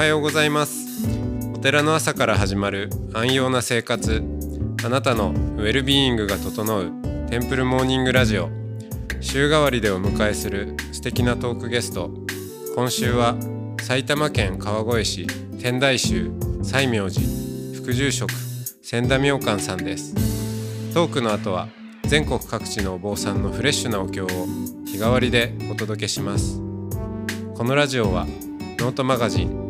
はようございます。お寺の朝から始まる安養な生活。あなたのウェルビーイングが整うテンプルモーニングラジオ。週替わりでお迎えする素敵なトークゲスト。今週は埼玉県川越市天台宗西明寺副住職千田明観さんです。トークの後は全国各地のお坊さんのフレッシュなお経を日替わりでお届けします。このラジオはノートマガジン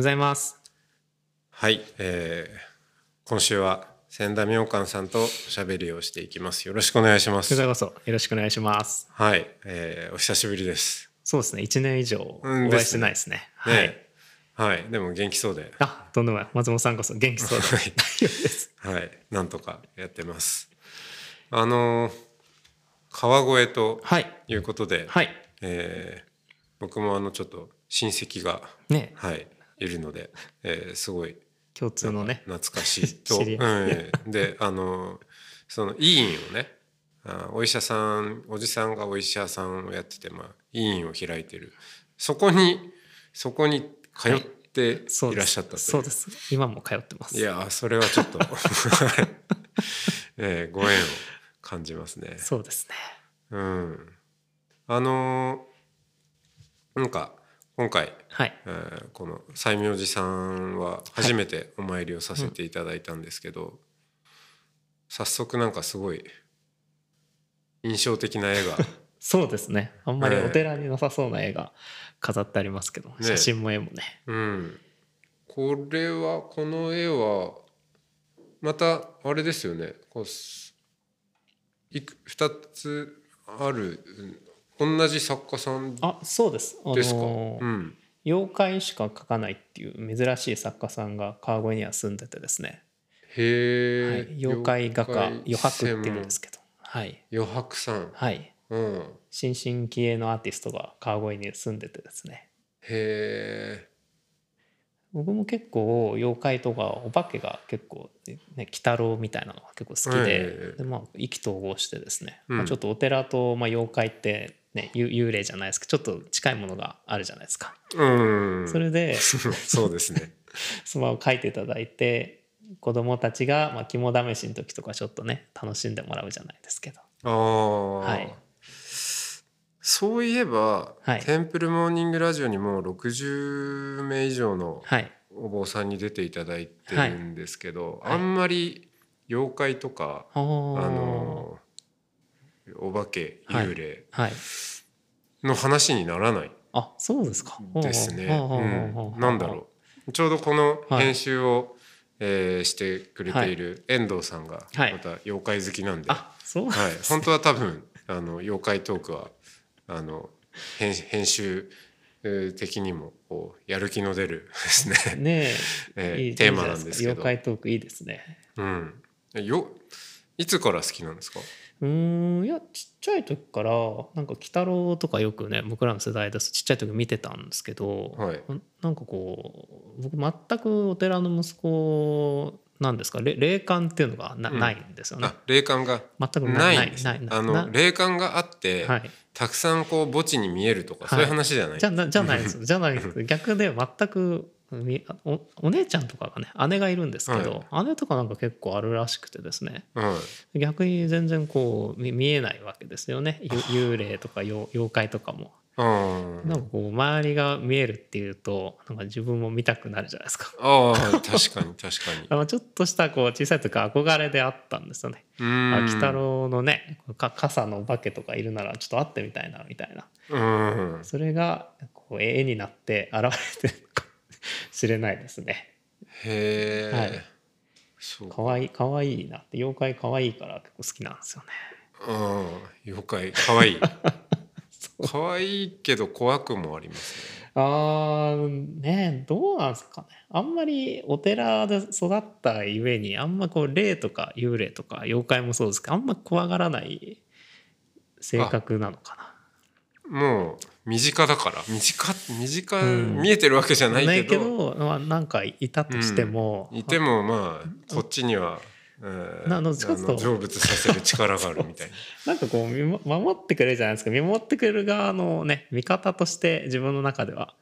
ございます。はい、えー今週は千田明観さんとおしゃべりをしていきますよろしくお願いしますこちらこそよろしくお願いします。はい、えーお久しぶりですそうですね。1年以上おうん会いしてないですね。はい。ねはいでも元気そうであ、とんでもない。松本さんこそ元気そうで。はい なんとかやってますあのー川越とはい。いうことで、はい。えー僕もあのちょっと親戚がね、はいいるので、えーすごい共通のね。懐かしい と、うん、であのその医院をねあお医者さんおじさんがお医者さんをやってて、まあ、医院を開いてるそこにそこに通っていらっしゃったという、そうです。今も通ってます。いやそれはちょっと、えーご縁を感じますね。そうですね。うん、あのなんか今回はい。えーこの西明寺さんは初めてお参りをさせていただいたんですけど、早速なんかすごい印象的な絵が そうですね。あんまりええお寺になさそうな絵が飾ってありますけど、写真も絵もね。うんこれはこの絵はまたあれですよねこうすいく2つあるうん同じ作家さんあ、そうです。あのですか、ーうん、妖怪しか描かないっていう珍しい作家さんが川越には住んでてですね。へえ、はい、妖怪画家余白って専門言うんですけど、はい、余白さん、はい、うん、新進気鋭のアーティストが川越に住んでてですね。へえ僕も結構妖怪とかお化けが結構ね鬼太郎みたいなのが結構好きで,、ええでまあ、意気投合してですね、うん。まあ、ちょっとお寺と、まあ、妖怪って、ね、幽幽霊じゃないですけどちょっと近いものがあるじゃないですか。うん。それで そうですね。そのまま書いていただいて子供たちが、まあ、肝試しの時とかちょっとね楽しんでもらうじゃないですけど。ああ、はい。そういえば、はい。テンプルモーニングラジオにも60名以上のはい。お坊さんに出ていただいてるんですけど、はい。あんまり妖怪とか、あのお化けはい。幽霊はい。の話にならない。あそうですか。ですね。なんだろう。ちょうどこのはい。編集を、えーしてくれている遠藤さんがはい。また妖怪好きなんで、はい。本当は多分あの妖怪トークはあの編編集えー的にもこうやる気の出る ですね、ねえ。ーえいいテーマなんですけど。妖怪トークいいですね。うん、よいつから好きなんですか？うーんいやちっちゃい時からなんか鬼太郎とかよくね僕らの世代ですちっちゃい時見てたんですけど、はい。なんかこう僕全くお寺の息子なんですか？れ霊感っていうのがな,、うん。ないんですよね。あ。霊感が全くないないないあなの霊感があって、はい、たくさんこう墓地に見えるとか、はい。そういう話じゃない。じゃなじゃないです。じゃないです。逆で全くみおお姉ちゃんとかがね姉がいるんですけど、姉とかなんか結構あるらしくてですね。はい。逆に全然こう見見えないわけですよね。ゆ幽霊とか妖妖怪とかも。うんなんかこう周りが見えるっていうとなんか自分も見たくなるじゃないですか。ああ確かに確かに。ちょっとしたこう小さい時憧れであったんですよね。うあん鬼太郎のねか傘のお化けとかいるならちょっと会ってみたいなみたいな。うん。それがこう絵になって現れてるのかもしれないですね。へえ、はい。そうか。わいいかわいいなって妖怪かわいいから結構好きなんですよね。うん。妖怪かわい。いかわいいけど怖くもありますね。あーねどうなんですかね。あんまりお寺で育ったゆえにあんまこう霊とか幽霊とか妖怪もそうですけどあんま怖がらない性格なのかもう身近だから。身近？身近、うん。見えてるわけじゃな。ないけど。けど、まあ、なんかいたとしても、いてもまあこっちには、えーなのちょっとあの成仏させる力があるみたいな。なんかこう守ってくれるじゃないですか。見守ってくれる側のね味方として自分の中では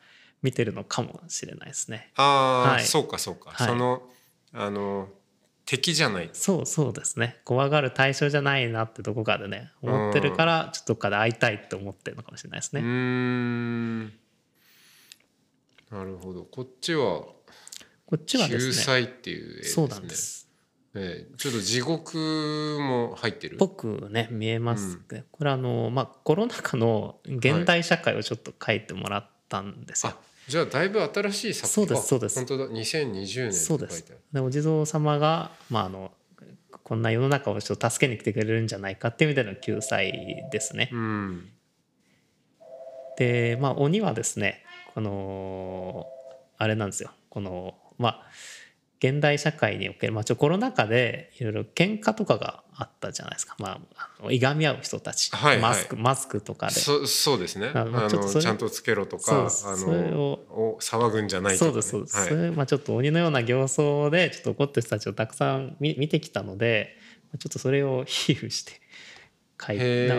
見てるのかもしれないですね。ああ、はい。そうかそうか、はい。そのあの敵じゃない。そうそうですね。怖がる対象じゃないなってどこかでね思ってるからちょっとどっかで会いたいって思ってるのかもしれないですね。ん。なるほど。こっちはこっちはです救ね済っていう絵ですね。そうなんです。ええ。ちょっと地獄も入ってる？僕ね見えますね、これあのまあコロナ禍の現代社会をちょっと書いてもらったんですよ。あじゃあだいぶ新しい作品。そうですそうです。あ本当だ。2020年そうです書いてある。でお地蔵様が、まあ、あのこんな世の中をちょっと助けに来てくれるんじゃないかっていう意味での救済ですね。うん。でまあ鬼はですねこのあれなんですよ。このまあ現代社会における、まあ、ちょコロナ禍でいろいろ喧嘩とかがあったじゃないですか、まあ、あのいがみ合う人たち、はいはい。マスクマスクとかで。そそうですね。ああのまあちょっとそれちゃんとつけろとかあそれのをお騒ぐんじゃないとか、ね、そうですそうです、はい。それまあ、ちょっと鬼のような形相でちょっと怒ってる人たちをたくさん見見てきたのでちょっとそれを比喩して書い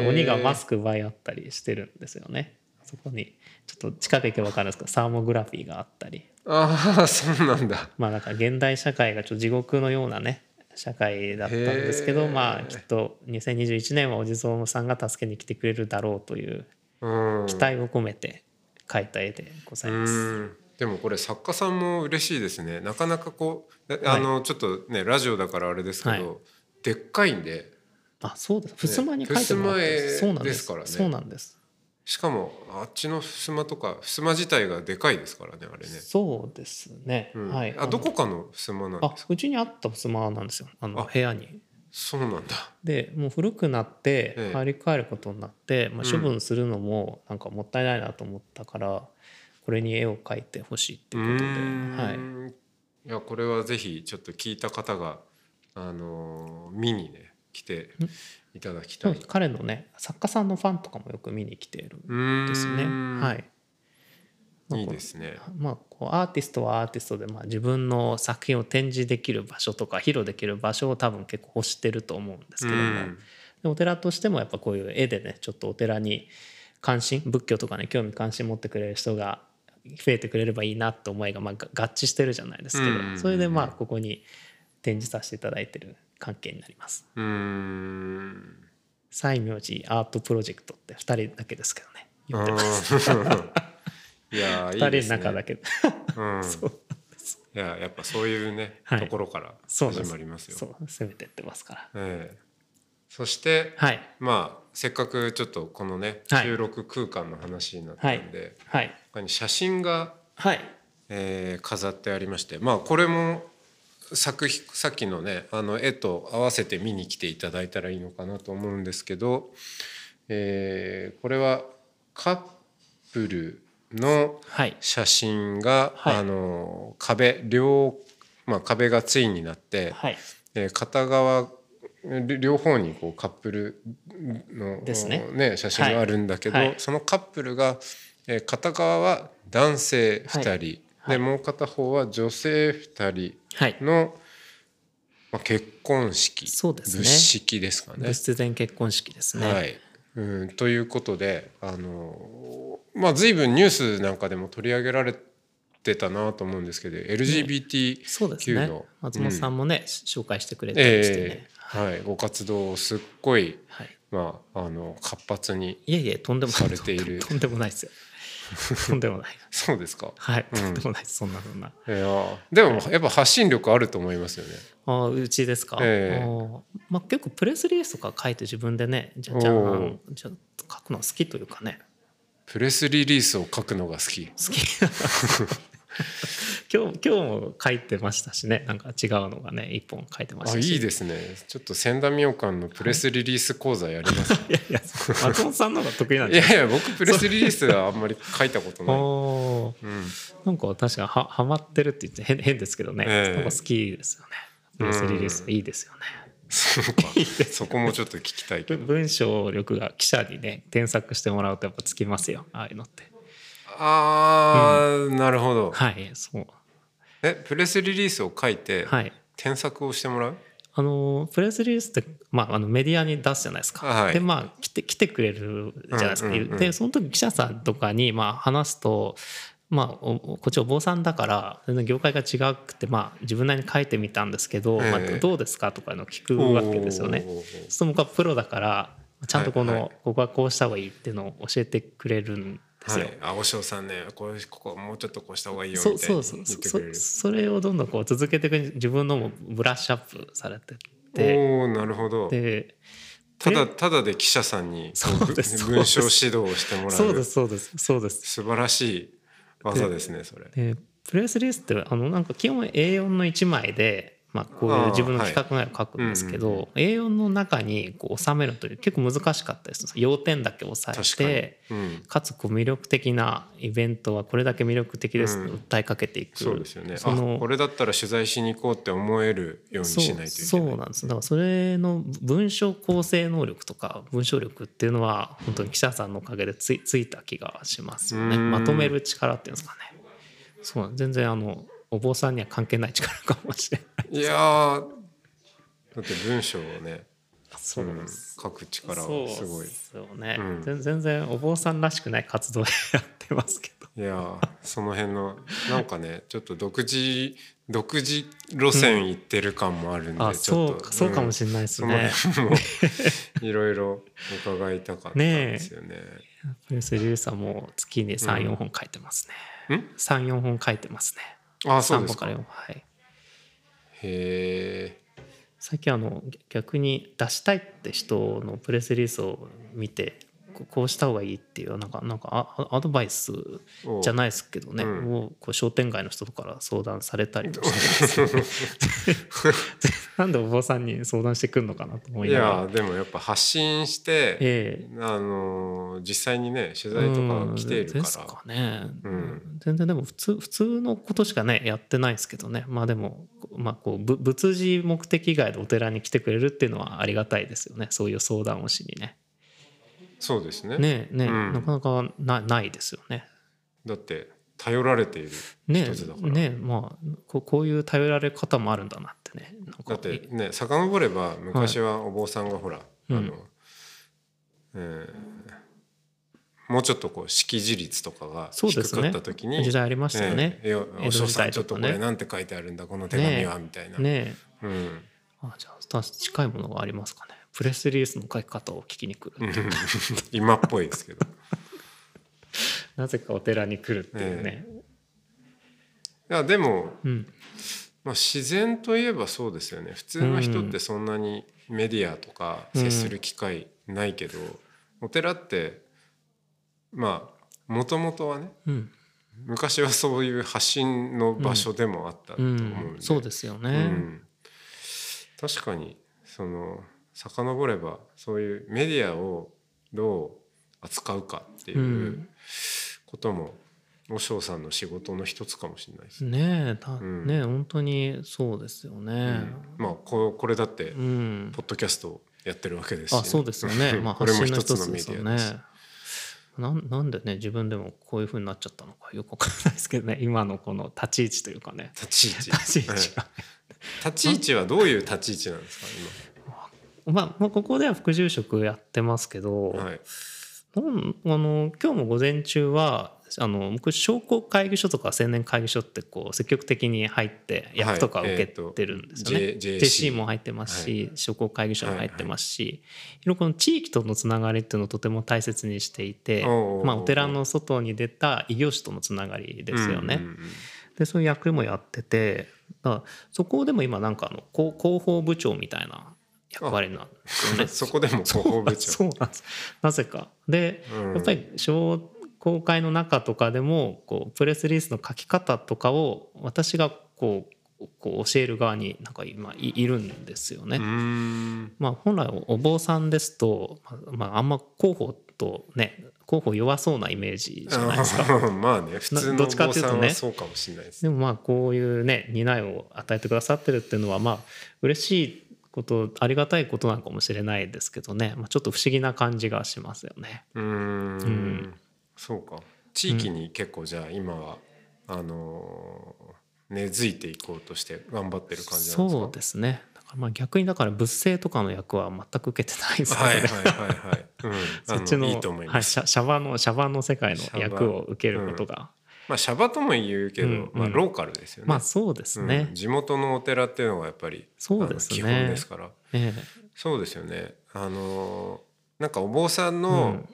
鬼がマスク奪い合ったりしてるんですよねそこにちょっと近く行けば分かるんですけどサーモグラフィーがあったり。ああそうなんだ。まあなんか現代社会がちょっと地獄のようなね社会だったんですけどまあきっと2021年はお地蔵さんが助けに来てくれるだろうといううん。期待を込めて描いた絵でございます。うん。でもこれ作家さんも嬉しいですね。なかなかこうはい。あの、ちょっとねラジオだからあれですけど、はい。でっかいんで。あそうです。襖に描いてもらってそうなんですからね。そうなんですしかもあっちの襖とか襖自体がでかいですからねあれね、そうですね、うん。はい。あどこのかの襖なんあですか？うちにあった襖なんですよ。あのあ。部屋に。そうなんだ。でもう古くなってええ。張り替えることになって、まあ、うん。処分するのもなんかもったいないなと思ったから、これに絵を描いてほしいってういうことで、はい、いやこれはぜひちょっと聞いた方があのー見にね来ていただきたい。彼のね作家さんのファンとかもよく見に来ているんですね。はい。いいですね。まあ、こうアーティストはアーティストで、まあ、自分の作品を展示できる場所とか披露できる場所を多分結構欲してると思うんですけども、お寺としてもやっぱこういう絵でねちょっとお寺に関心仏教とかね興味関心持ってくれる人が増えてくれればいいなって思いがまあが合致してるじゃないですけど、それでまあここに展示させていただいてる関係になります。うーん。西明寺アートプロジェクトって2人だけですけどね。言ってあます。ー いやーいい2ね。人の中だけ。でうん。そういややっぱそういうね、はい。ところから始まりますよ。そう攻めてってますから。ええ。そして、はい。まあせっかくちょっとこのね、はい。収録空間の話になったんで、はい。他に写真が、はい。えー飾ってありましてまあこれも作品さっきのねあの絵と合わせて見に来ていただいたらいいのかなと思うんですけど、えーこれはカップルのはい。写真が、はい。あの壁両、まあ、壁が対になって、はい。えー片側り両方にこうカップルのですね。写真があるんだけど、はい。はい。そのカップルが、えー片側は男性2人、はい。でもう片方は女性2はい人の、まあ、結婚式そうですね仏式ですかね物。質前結婚式ですね。はいうん、ということであのまあ随分ニュースなんかでも取り上げられてたなと思うんですけど LGBT そうですねの。松本さんもね、紹介してくれたりしてね。ええはい、ご活動をすっごい、はい。まあ、あの活発にいえいえとんでもないされているとんでもないですよ。とんでもない。そうですかはい。うんとんでもない。そんなそんな。いやでもやっぱ発信力あると思いますよねああうちですか？ええああまあ結構プレスリリースとか書いて自分でねじゃじゃおあーじゃあ書くの好きというかねプレスリリースを書くのが好き好き。今日今日も書いてましたしね。なんか違うのがね一本書いてましあたし。いいですね。ちょっと千田美桜館のプレスリリース講座やります、いやいや松本さんの方が得意なんじゃない？いやいや僕プレスリリースはあんまり書いたことない。おう。ん。なんか確かにははまってるって言って変変ですけどね、ええ。なんか好きですよね。プレスリリースいいですよね。そうか。そこもちょっと聞きたいけぶど。文章力が記者にね添削してもらうとやっぱつきますよ。ああいうのって。あー、なるほど。はいそう。えプレスリリースを書いてはい。添削をしてもらう？あのプレスリリースって、まあ、あのメディアに出すじゃないですか、はいでまあ来て来てくれるじゃないですか、うんうんうんでその時記者さんとかにまあ話すとまあ、おこっちお坊さんだから全然業界が違くて、まあ、自分なりに書いてみたんですけど、ええ。まあ、どうですかとかのを聞くわけですよね。そうすると僕はプロだからちゃんとこの、はいはい。ここはこうした方がいいっていうのを教えてくれるんですよ。はい、あおさんねこれここもうちょっとこうした方がいいよそうみたいにそう言ってくれる。そうそそれをどんどんこう続けていく自分のもブラッシュアップされてって。おおなるほど。でただただで記者さんにこそうです。ぶ文章指導をしてもらそうでうすそうですそうです。素晴らしい技ですねそれ。でプレスリリースってあのなんか基本 A4 の1枚で、まあ、こういう自分の企画内容を書くんですけど、はい A4 の中にこう収めるという結構難しかったです要点だけ押さえ確かうん。かつこう魅力的なイベントはこれだけ魅力的ですとうん。訴えかけていく、そうですよね。そのあこれだったら取材しに行こうって思えるようにしないといけない。そうなんです。だからそれの文章構成能力とか文章力っていうのは本当に記者さんのおかげでついついた気がしますよね。うん。まとめる力っていうんですかね。そう全然あのお坊さんには関係ない力かもしれない。いやーだって文章をね、そううん書く力はすごい。ですよね、うん。全全然お坊さんらしくない活動やってますけど。いやーその辺のなんかねちょっと独自独自路線行ってる感もあるんで、あちょっと。そうかもしれないですね、いろいろ伺いたかったんですよね。プレスリリースはもう月に34、うん本書いてますん？ね34本書いてますね。3あそうですか。本からへ4本はいえ。最近あの逆に出したいって人のプレスリリースを見てここうした方がいいっていうなんかなんかあアドバイスおじゃないですけどね、うん。もうこう商店街の人から相談されたりとか なんでお坊さんに相談してくるのかなと思いいながら。やでもやっぱ発信して、ええ。あのー実際にね取材とか来ているうんですかかね、うん。全然でも普通普通のことしかねやってないですけどね。まあでも、まあ、こうぶ仏事目的以外でお寺に来てくれるっていうのはありがたいですよね。そういう相談をしにね。らそうですね。ねえねえ、うん。なかなかなないですよね。だって頼られているね一つだから。えねえまあこうこういう頼られ方もあるんだなってね。だってね遡れば昔はお坊さんがほら、うん。あの、えーもうちょっとこう識字率とかが低かった時に時代ありましたよね。ええいや江戸時お師匠さんちょっとこれなんて書いてあるんだこの手紙は、みたいな、ねえ。うん、あじゃあた近いものがありますかね。プレスリリースの書き方を聞きに来る。今っぽいですけど。なぜかお寺に来るっていうね。いやでも、うん。まあ、自然といえばそうですよね。普通の人ってそんなにメディアとか接する機会ないけど、お寺ってまあもともとはねうん。昔はそういう発信の場所でもあったとう思うん。ん。で、そうですよね。うん。確かにその遡ればそういうメディアをどう扱うかっていううん。ことも和尚さんの仕事の一つかもしれないですね。ねえた、ん。ねえ本当にそうですよね。まあここれだってうん、ポッドキャストをやってるわけですし、あそうですよね。まあこれも一つの一つです。よメディアです。ね。なんなんでね自分でもこういう風になっちゃったのかよくわかんないですけどね。今のこの立ち位置というかね。立ち位置。立ち位置が、立ち位置はどういう立ち位置なんですかまあ、まあここでは副住職やってますけど、今はい。あの今日も午前中はあの僕商工会議所とか青年会議所ってこう積極的に入って役とかを受けてるんですよね。えーと J- JC も入ってますし、商工会議所も入ってますし、いろいろこの地域とのつながりっていうのをとても大切にしていて、おまあ、お寺の外に出た異業種とのつながりですよね。うんうんうん。でそういう役もやっててだからそこでも今なんかあの広広報部長みたいな役割な。そこでも広報部長そうなんですなぜか。で、うんやっぱり商工会の中とかでもこうプレスリリースの書き方とかを私がこうこう教える側になんか今いいるんですよね。まあ、本来お坊さんですと、まあまあ、あんま広報とね候補弱そうなイメージじゃないですか。まあね普通の坊っちかっていうとねさんはそうかもしれないですでもまあこういうね担いを与えてくださってるっていうのはまあ嬉しいことありがたいことなのかもしれないですけどね、まあ、ちょっと不思議な感じがしますよね。うーん。ん。そうか。地域に結構じゃあ今は、あのー根付いていこうとして頑張ってる感じなんですか？そうですね。だからまあ逆にだから仏政とかの役は全く受けてないで。すけどね、はいはいはいはい、うん、そっちのいいと思いはい、ます、シャシャバのシャバの世界の役を受けることが、まあシャバとも言うけど、うんうん。まあローカルですよね、まあそうですね、うん。地元のお寺っていうのがやっぱりそうですね。基本ですから。えそうですよね。あのーなんかお坊さんえの、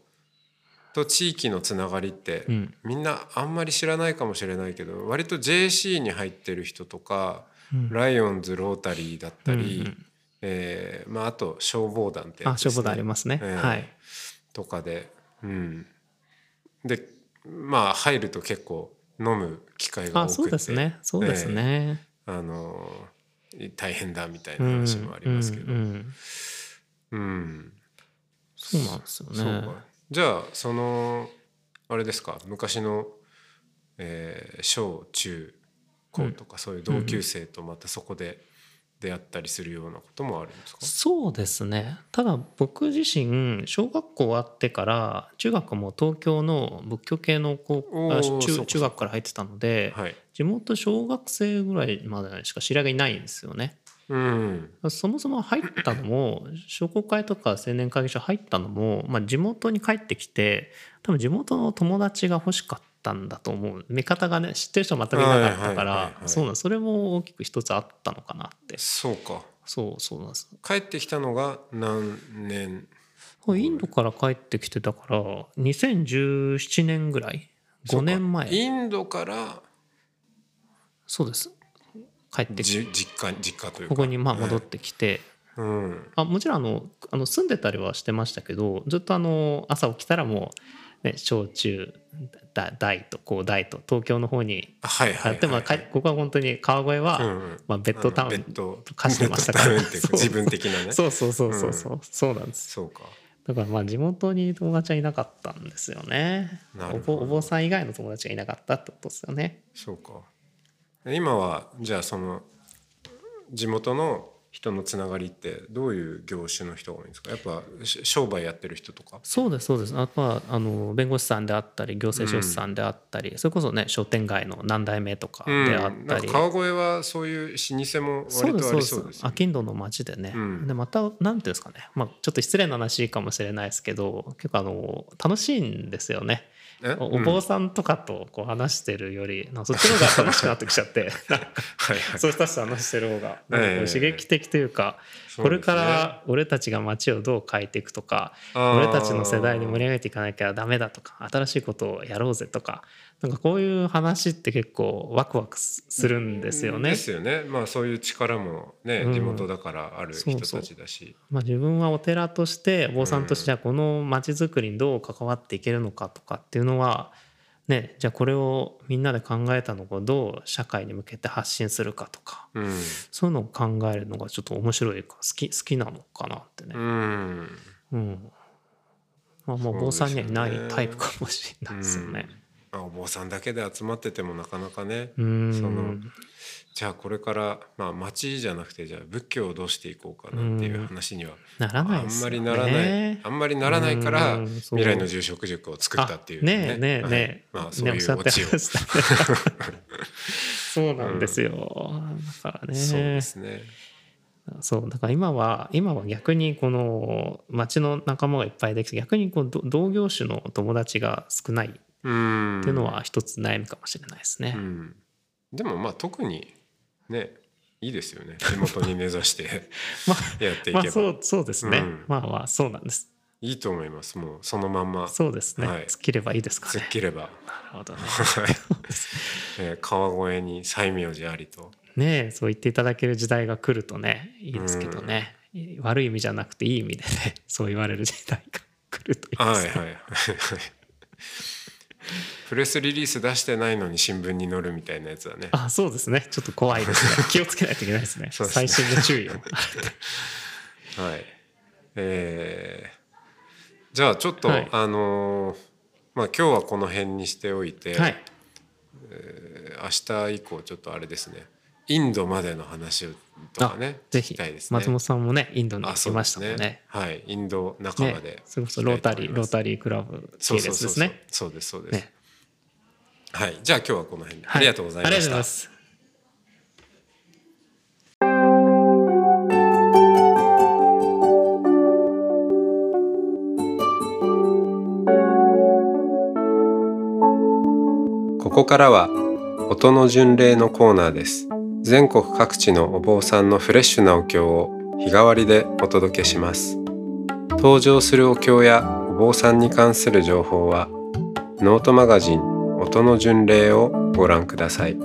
と地域のつながりって、うん。うんみんなあんまり知らないかもしれないけど割と JC に入ってる人とか、うん。ライオンズロータリーだったり、うんうん。えーまあ、あと消防団ってやつですあ消防団ありますね、ええ。はい。とかで、うん、でまあ入ると結構飲む機会が多くて。あそうですね。そうですね、あのー大変だみたいな話もありますけど、うんうんうん。うん。そうなんですよね。か。じゃあそのあれですか？昔の、えー小中高とかそういう同級生とまたそこで出会ったりするようなこともあるんですか、そうですね。ただ僕自身小学校終わってから中学も東京の仏教系の高中中学から入ってたので、はい。地元小学生ぐらいまでしか知り合いがいないんですよね。うん。そもそも入ったのも商工会とか青年会議所入ったのも、まあ、地元に帰ってきて多分地元の友達が欲しかったんだと思う。見方がね知ってる人は全くいなかったからはいそうなんそれも大きく一つあったのかなって。そうか。そうそうなんです。帰ってきたのが何年？インドから帰ってきてたから2017年ぐらい？5年前。インドから？そうです帰ってきて。じ実家実家というか。ここにまあ戻ってきて、うん。あもちろんあのあの住んでたりはしてましたけどずっとあの朝起きたらもう、ね、小中だ大とこう大と東京の方にはいはい、はい、でもかここは本当に川越は、うんうん。まあ、ベッドタウンあのベッド。貸してましたから。自分的なね。そうそうそうそうそう、そうなんです。そうか。だからまあ地元に友達はいなかったんですよね。お坊さん以外の友達がいなかったってことですよね。そうか今はじゃあその地元の人のつながりってどういう業種の人が多いんですか？やっぱし商売やってる人とか？そうですそうです。あとはあの弁護士さんであったり行政書士さんであったり、それこそね商店街の何代目とかうん。であっなたり、んか川越はそういう老舗もそう割とあですそうですりそうです。よね商人の町でね、うん。でまたなんていうんですかね、まあ、ちょっと失礼な話かもしれないですけど結構あの楽しいんですよね。えおお坊さんとかとこう話してるより、なんかそっちの方が楽しくなってきちゃって。はいはい。そういう人たちと話してる方が刺激的というか、これから俺たちが街をどう変えていくとか俺たちの世代に盛り上げていかなきゃダメだとか新しいことをやろうぜとかなんかこういう話って結構ワクワクすするんですよね。ですよね。まあそういう力もね、うん。地元だからある人そうそう。たちだしまあ、自分はお寺としてお坊さんとしてじゃあこの街づくりにどう関わっていけるのかとかっていうのは、ね、じゃあこれをみんなで考えたのをどう社会に向けて発信するかとか。うん。そういうのを考えるのがちょっと面白いか好き好きなのかなってね。うん。うん。まあ、もうお坊さんにはいないタイプかもしれないですよね。まあ、お坊さんだけで集まっててもなかなかね。うん。そのじゃあこれから、まあ、町じゃなくてじゃあ仏教をどうしていこうかなっていう話にはならないあん。まりならない、あんまりならないから未来の住職塾を作ったっていうあねえねえはい。まあそういうオチを、ねそうなんですよ。だからね。そうですね。そうだから今は今は逆にこの町の仲間がいっぱいできて逆にこうど同業種の友達が少ないってうんいうのは一つ悩みかもしれないですね。うん、でもまあ特にねいいですよね。地元に根ざしてまやっていけば、まあそうそうですね、うん。まあまあそうなんです。いいと思います。もうそのまんま。そうですね、はい。突っ切ればいいですか突ねっ切れば、なるほどね。はい。えー川越に西明寺ありと。ねえそう言っていただける時代が来るとねいいですけどね、悪い意味じゃなくていい意味でねそう言われる時代が来るといいですね、はいはいはいプレスリリース出してないのに新聞に載るみたいなやつだね。あそうですね。ちょっと怖いですね。気をつけないといけないですね。ね。最新の注意を。はい。えーじゃあちょっと、はい。あのーまあ今日はこの辺にしておいて、はい。明日以降ちょっとあれですね。インドまでの話とかねぜひ。ね。松本さんもねインドにあ行きましそうですね。たもんね。はい。インド仲間ねで、それこそロータリーロータリークラブ系列ですね。そうですそうです、ねはい。じゃあ今日はこの辺で、はありがとうございまありがとうございしたここからは音の巡礼のコーナーです。全国各地のお坊さんのフレッシュなお経を日替わりでお届けします。登場するお経やお坊さんに関する情報はノートマガジン音の巡礼をご覧ください。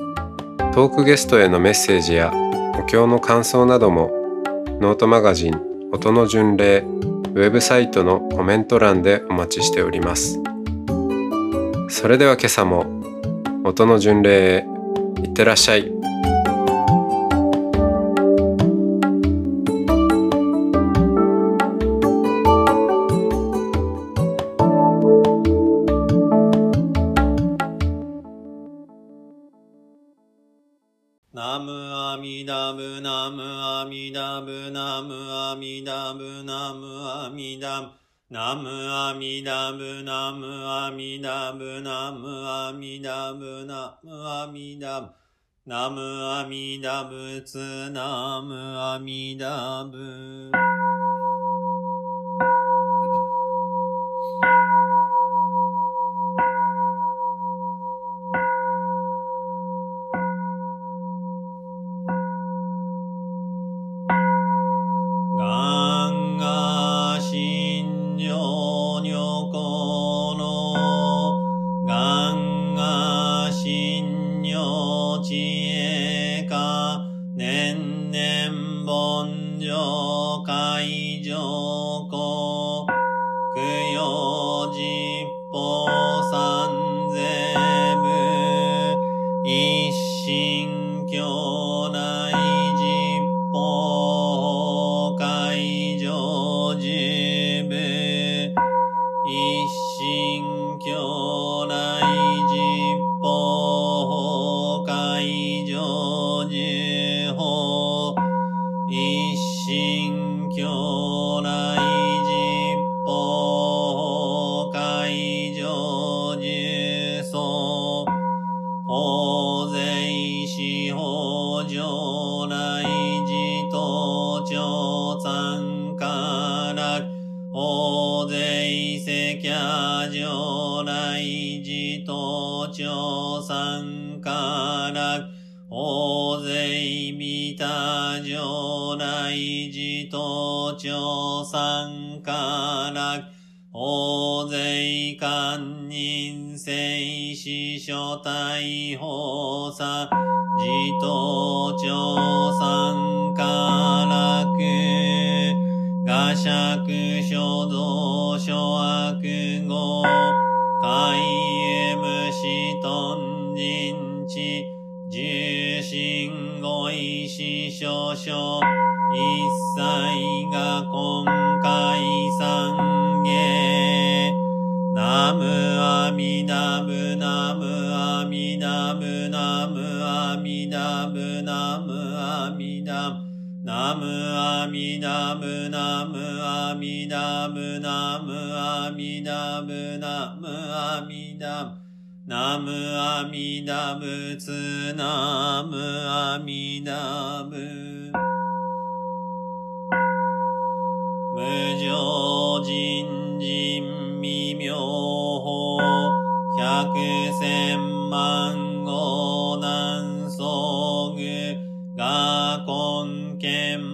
トークゲストへのメッセージやお経の感想などもノートマガジン音の巡礼ウェブサイトのコメント欄でお待ちしております。それでは今朝も音の巡礼へいってらっしゃい。ナムアミダブナムアミダブナムアミダブナムアミダブナムアミダブツナムアミダブ最上皇供養実法。大法さ、自頭長三家楽、画尺所蔵所悪語、海江虫とんじんち、重心語意書所所、ナムアミダブナムアミダブナムアミダブナムアミダブナムアミダブツナムアミダブ無常人人未妙法。百千万語難遭遇が根 game.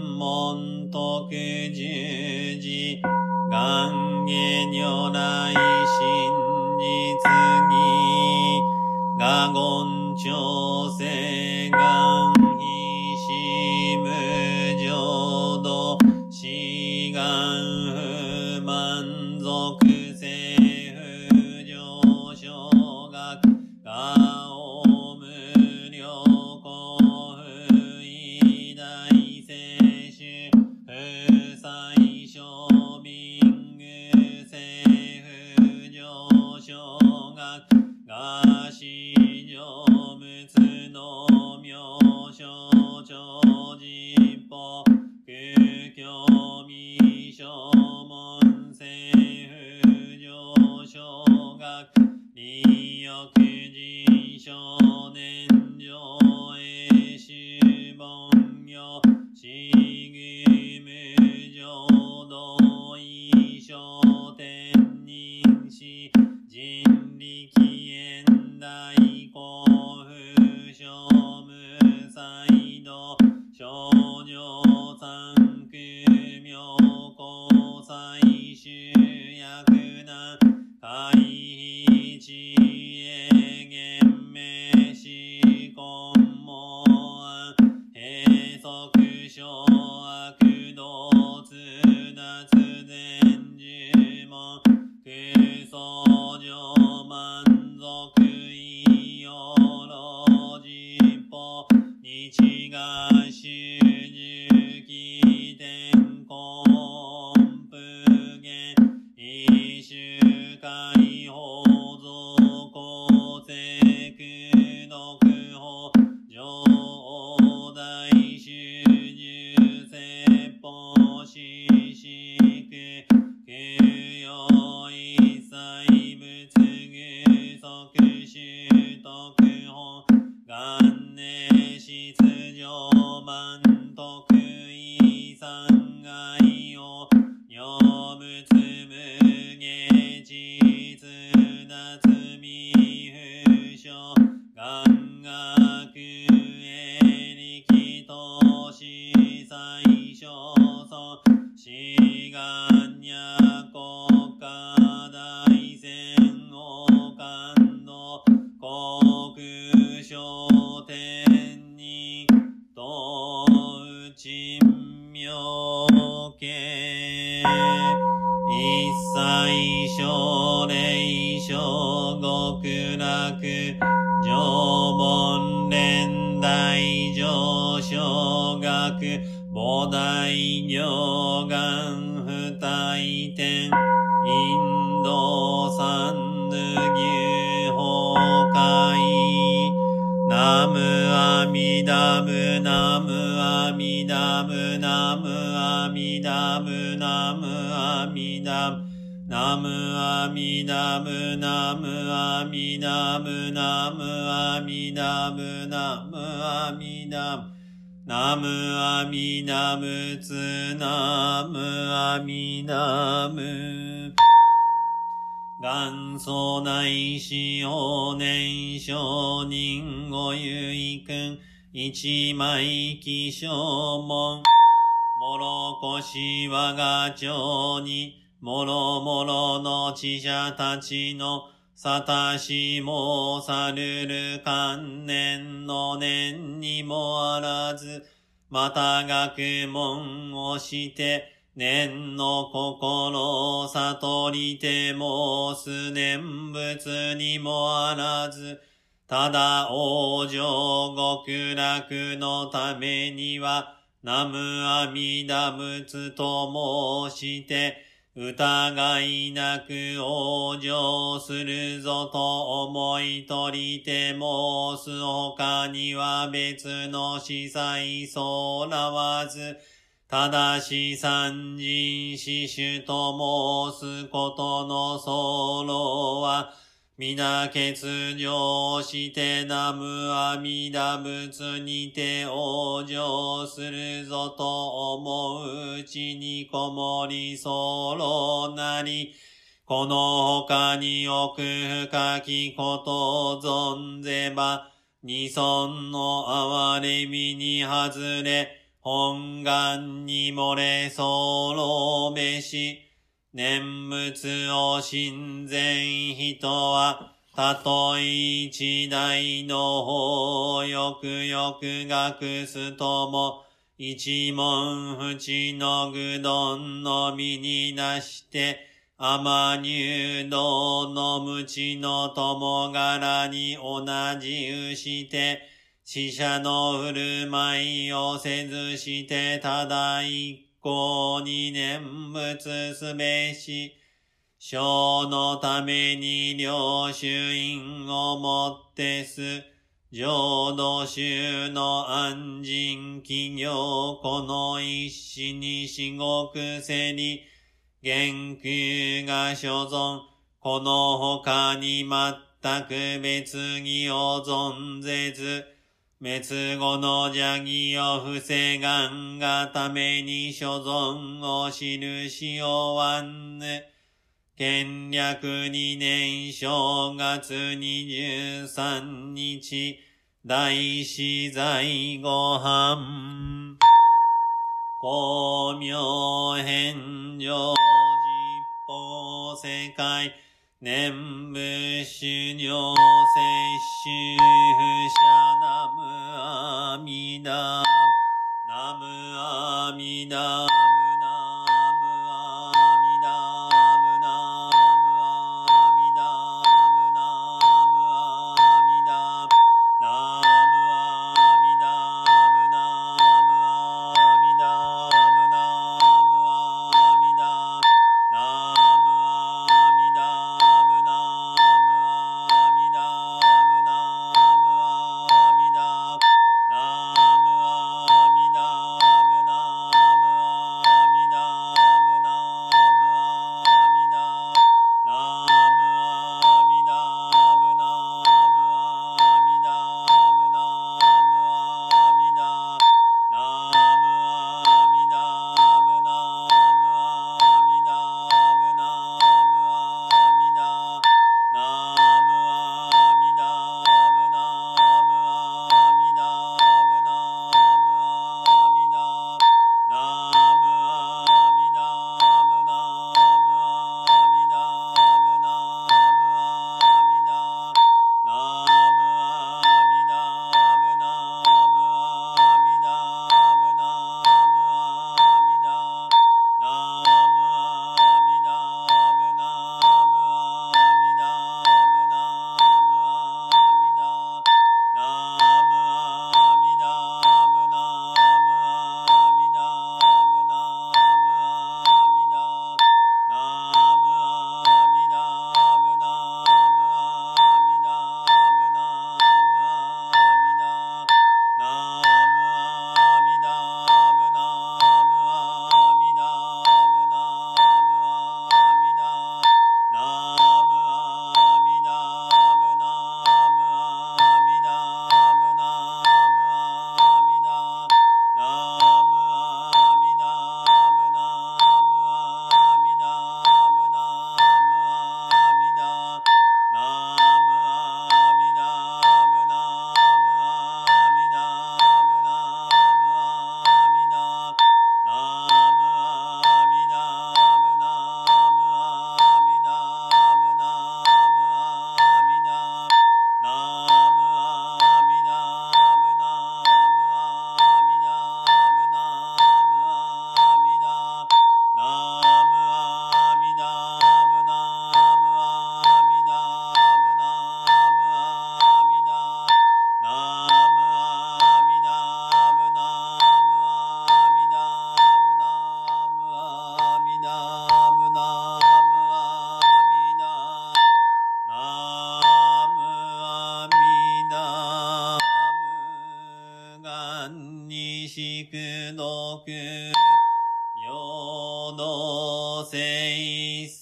最終薬な会一し最小尊しがにゃこかナムアミダムナムアミダムナムアミダムナムアミダムナムアミダムツナムアミダム元祖内使法年少人ご遺君一枚気象門もろこし我が町にもろもろの知者たちのさたしもさるる観念の念にもあらず、また学問をして、念の心を悟りてもす念仏にもあらず、ただ往生極楽のためには、ナムアミダ仏と申して、疑いなく往生するぞと思い取りて申す他には別の司祭そうらわず、ただし三人死守と申すことの僧は、皆欠場してナムアミダ仏にて往生するぞと思ううちにこもり候なり、この他に奥深きことを存ぜば、二尊の哀れみに外れ、本願に漏れ候べし、念仏を親善人は、たとえ一代の法をよくよく学すとも、一門淵の具丼の身になして、甘入道の無知の友柄に同じうして、死者の振る舞いをせずして、ただ一公に念仏すべし、小のために領主院をもってす、浄土宗の安心企業この一子に至極せり、言及が所存、この他に全く別にを存ぜず、滅後の邪気を防がんがために所存をしるしをわんぬ。権略二年正月二十三日、大死在ご飯。公明返上実法世界。念仏修行摂取不捨南無阿弥陀南無阿弥陀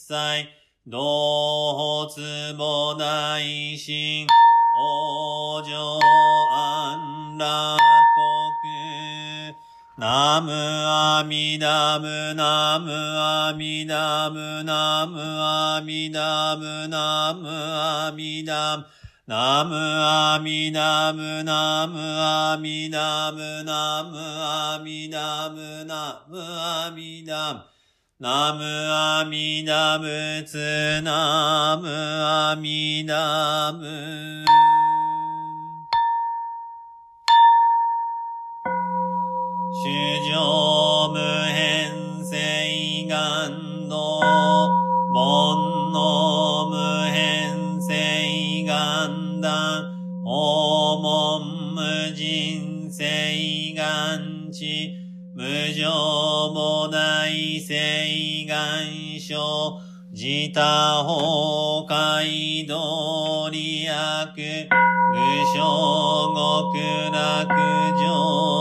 際、どうつも内心、往生安楽国。ナムアミダム、ナムアミダム、ナムアミダム、ナムアミダム。ナムアミダム、ナムアミダム、ナムアミダム、ナムアミダム。ナムアミダツナムアミダ仏主上無変性願の煩悩無変性願断訪問無人性願地無常もない誓願書、自他崩壊道理悪、無象極楽上、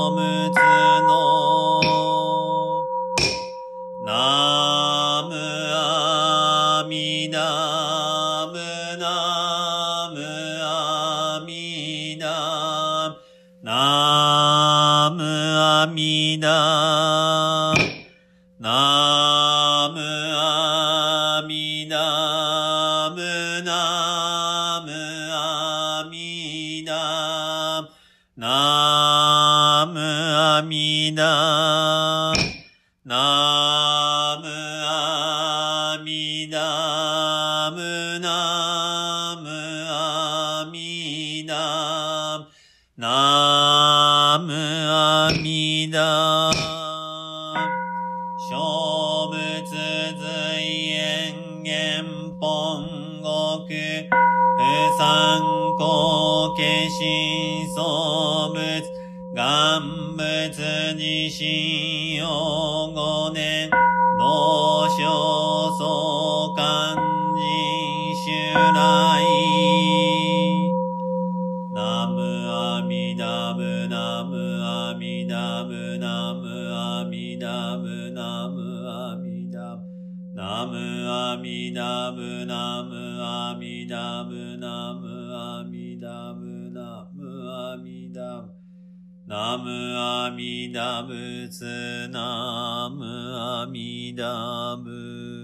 ムナムアミナムナムアミナムナムアミナムナムアミナムナムアミナムナムアミナムナムアミナムナムアミダムツナムアミダム